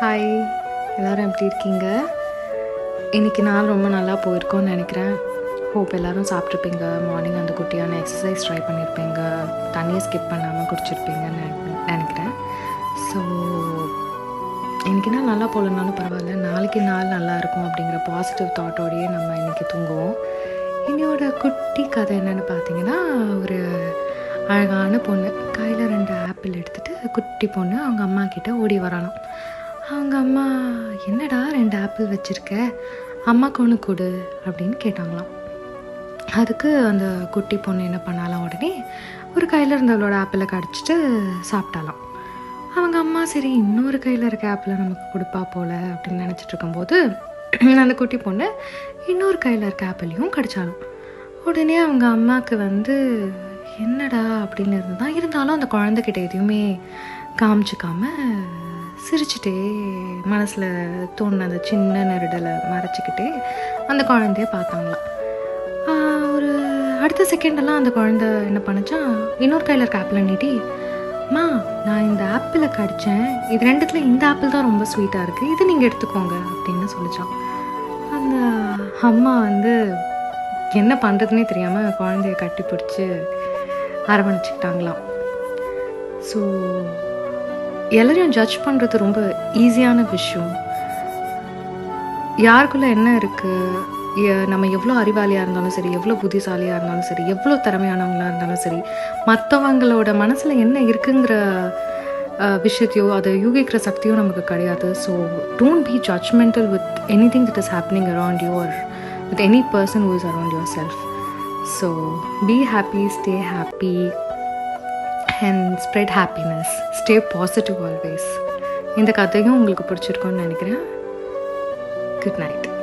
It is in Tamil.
ஹாய் எல்லோரும் எப்படி இருக்கீங்க? இன்னைக்கு நாள் ரொம்ப நல்லா போயிருக்கோன்னு நினைக்கிறேன். ஹோப் எல்லாரும் சாப்பிட்ருப்பீங்க மார்னிங் அந்த குட்டியான எக்ஸசைஸ் ட்ரை பண்ணியிருப்பீங்க தண்ணியை ஸ்கிப் பண்ணாமல் குடிச்சிருப்பீங்கன்னு நினைக்கிறேன். ஸோ இன்றைக்கி நாள் நல்லா போகலனாலும் பரவாயில்ல. நாளைக்கு நாள் நல்லா இருக்கும் அப்படிங்கிற பாசிட்டிவ் தாட்டோடையே நம்ம இன்றைக்கி தூங்குவோம். என்னோட குட்டி கதை என்னென்னு பார்த்தீங்கன்னா ஒரு அழகான பொண்ணு. கையில் ரெண்டு ஆப்பிள் எடுத்துகிட்டு குட்டி பொண்ணு அவங்க அம்மா கிட்டே ஓடி வரலாம் அவங்க அம்மா. என்னடா ரெண்டு ஆப்பிள் வச்சுருக்க? அம்மாக்கு ஒன்று கொடு அப்படின்னு கேட்டாங்களாம். அதுக்கு அந்த குட்டி பொண்ணு என்ன பண்ணாலாம் உடனே ஒரு கையில் இருந்தவளோட ஆப்பிளை கடிச்சிட்டு சாப்பிட்டாலாம் அவங்க அம்மா சரி இன்னொரு கையில் இருக்க ஆப்பிளை நமக்கு கொடுப்பா போல அப்படின்னு நினச்சிட்டு இருக்கும்போது அந்த குட்டி பொண்ணு இன்னொரு கையில் இருக்க ஆப்பிளையும் கடிச்சாலும் உடனே அவங்க அம்மாவுக்கு வந்து என்னடா? அப்படின்னு இருந்தால் இருந்தாலும் அந்த குழந்தைகிட்ட எதையுமே காமிச்சிக்காம சிரிச்சுட்டே மனசில் தோணுன அந்த சின்ன நெருடலை மறைச்சிக்கிட்டே அந்த குழந்தைய பார்த்தாங்களாம். ஒரு அடுத்த செகண்டெல்லாம் அந்த குழந்த என்ன பண்ணுச்சா இன்னொரு கையில் இருக்க ஆப்பிளை நீட்டி அம்மா நான் இந்த ஆப்பிளை கடித்தேன் இது ரெண்டுத்துல இந்த ஆப்பிள் தான் ரொம்ப ஸ்வீட்டாக இருக்குது இது நீங்கள் எடுத்துக்கோங்க அப்படின்னு சொல்லிச்சான் அந்த அம்மா வந்து என்ன பண்ணுறதுனே தெரியாமல் குழந்தைய கட்டி பிடிச்சி அரவணைச்சிக்கிட்டாங்களாம். ஸோ எல்லாரையும் ஜட்ஜ் பண்ணுறது ரொம்ப ஈஸியான விஷயம். யாருக்குள்ள என்ன இருக்குது நம்ம எவ்வளோ அறிவாளியாக இருந்தாலும் சரி எவ்வளோ புத்திசாலியாக இருந்தாலும் சரி எவ்வளோ திறமையானவங்களாக இருந்தாலும் சரி மற்றவங்களோட மனசில் என்ன இருக்குங்கிற விஷயத்தையோ அதை யூகிக்கிற சக்தியோ நமக்கு கிடையாது. So don't be judgemental with anything that is happening around you or with any person who is around yourself so be happy stay happy and spread happiness stay positive always இந்த கதையும் உங்களுக்கு பிடிச்சிருக்கோன்னு நினைக்கிறேன். Good night